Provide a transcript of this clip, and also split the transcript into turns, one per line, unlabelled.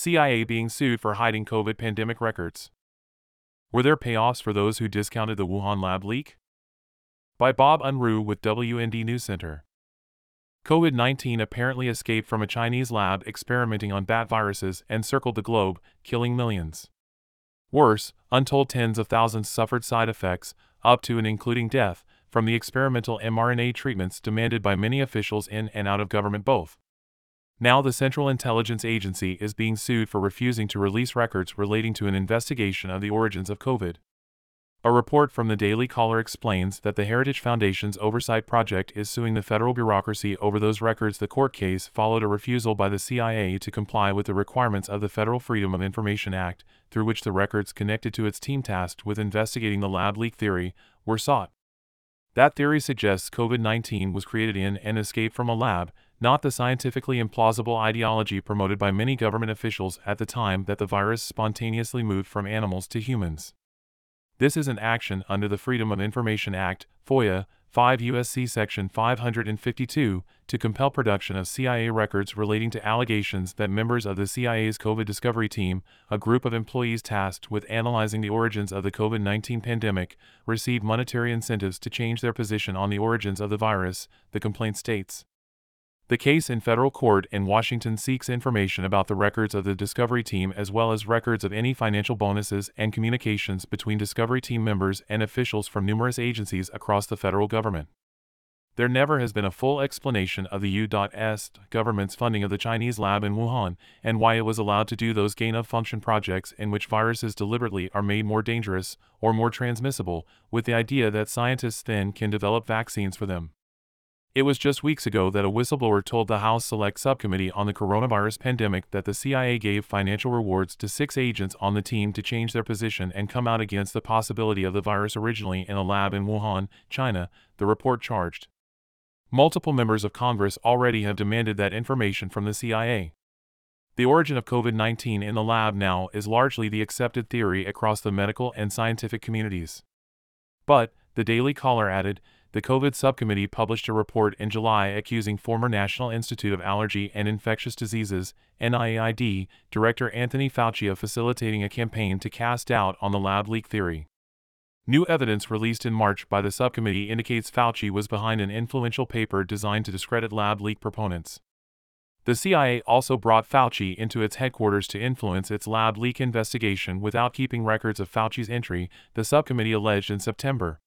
CIA being sued for hiding COVID pandemic records. Were there payoffs for those who discounted the Wuhan lab leak? By Bob Unruh with WND News Center. COVID 19 apparently escaped from a Chinese lab experimenting on bat viruses and circled the globe, killing millions. Worse, untold tens of thousands suffered side effects, up to and including death, from the experimental mRNA treatments demanded by many officials in and out of government both. Now, the Central Intelligence Agency is being sued for refusing to release records relating to an investigation of the origins of COVID. A report from the Daily Caller explains that the Heritage Foundation's oversight project is suing the federal bureaucracy over those records. The court case followed a refusal by the CIA to comply with the requirements of the Federal Freedom of Information Act, through which the records connected to its team tasked with investigating the lab leak theory were sought. That theory suggests COVID 19 was created in and escaped from a lab, not the scientifically implausible ideology promoted by many government officials at the time that the virus spontaneously moved from animals to humans. This is an action under the Freedom of Information Act, FOIA, 5 U.S.C. Section 552, to compel production of CIA records relating to allegations that members of the CIA's COVID discovery team, a group of employees tasked with analyzing the origins of the COVID 19 pandemic, received monetary incentives to change their position on the origins of the virus, the complaint states. The case in federal court in Washington seeks information about the records of the Discovery Team as well as records of any financial bonuses and communications between Discovery Team members and officials from numerous agencies across the federal government. There never has been a full explanation of the U.S. government's funding of the Chinese lab in Wuhan and why it was allowed to do those gain of function projects in which viruses deliberately are made more dangerous or more transmissible, with the idea that scientists then can develop vaccines for them. It was just weeks ago that a whistleblower told the House Select Subcommittee on the coronavirus pandemic that the CIA gave financial rewards to six agents on the team to change their position and come out against the possibility of the virus originally in a lab in Wuhan, China, the report charged. Multiple members of Congress already have demanded that information from the CIA. The origin of COVID 19 in the lab now is largely the accepted theory across the medical and scientific communities. But, the Daily Caller added, the COVID subcommittee published a report in July accusing former National Institute of Allergy and Infectious Diseases NIAID Director Anthony Fauci of facilitating a campaign to cast doubt on the lab leak theory. New evidence released in March by the subcommittee indicates Fauci was behind an influential paper designed to discredit lab leak proponents. The CIA also brought Fauci into its headquarters to influence its lab leak investigation without keeping records of Fauci's entry, the subcommittee alleged in September.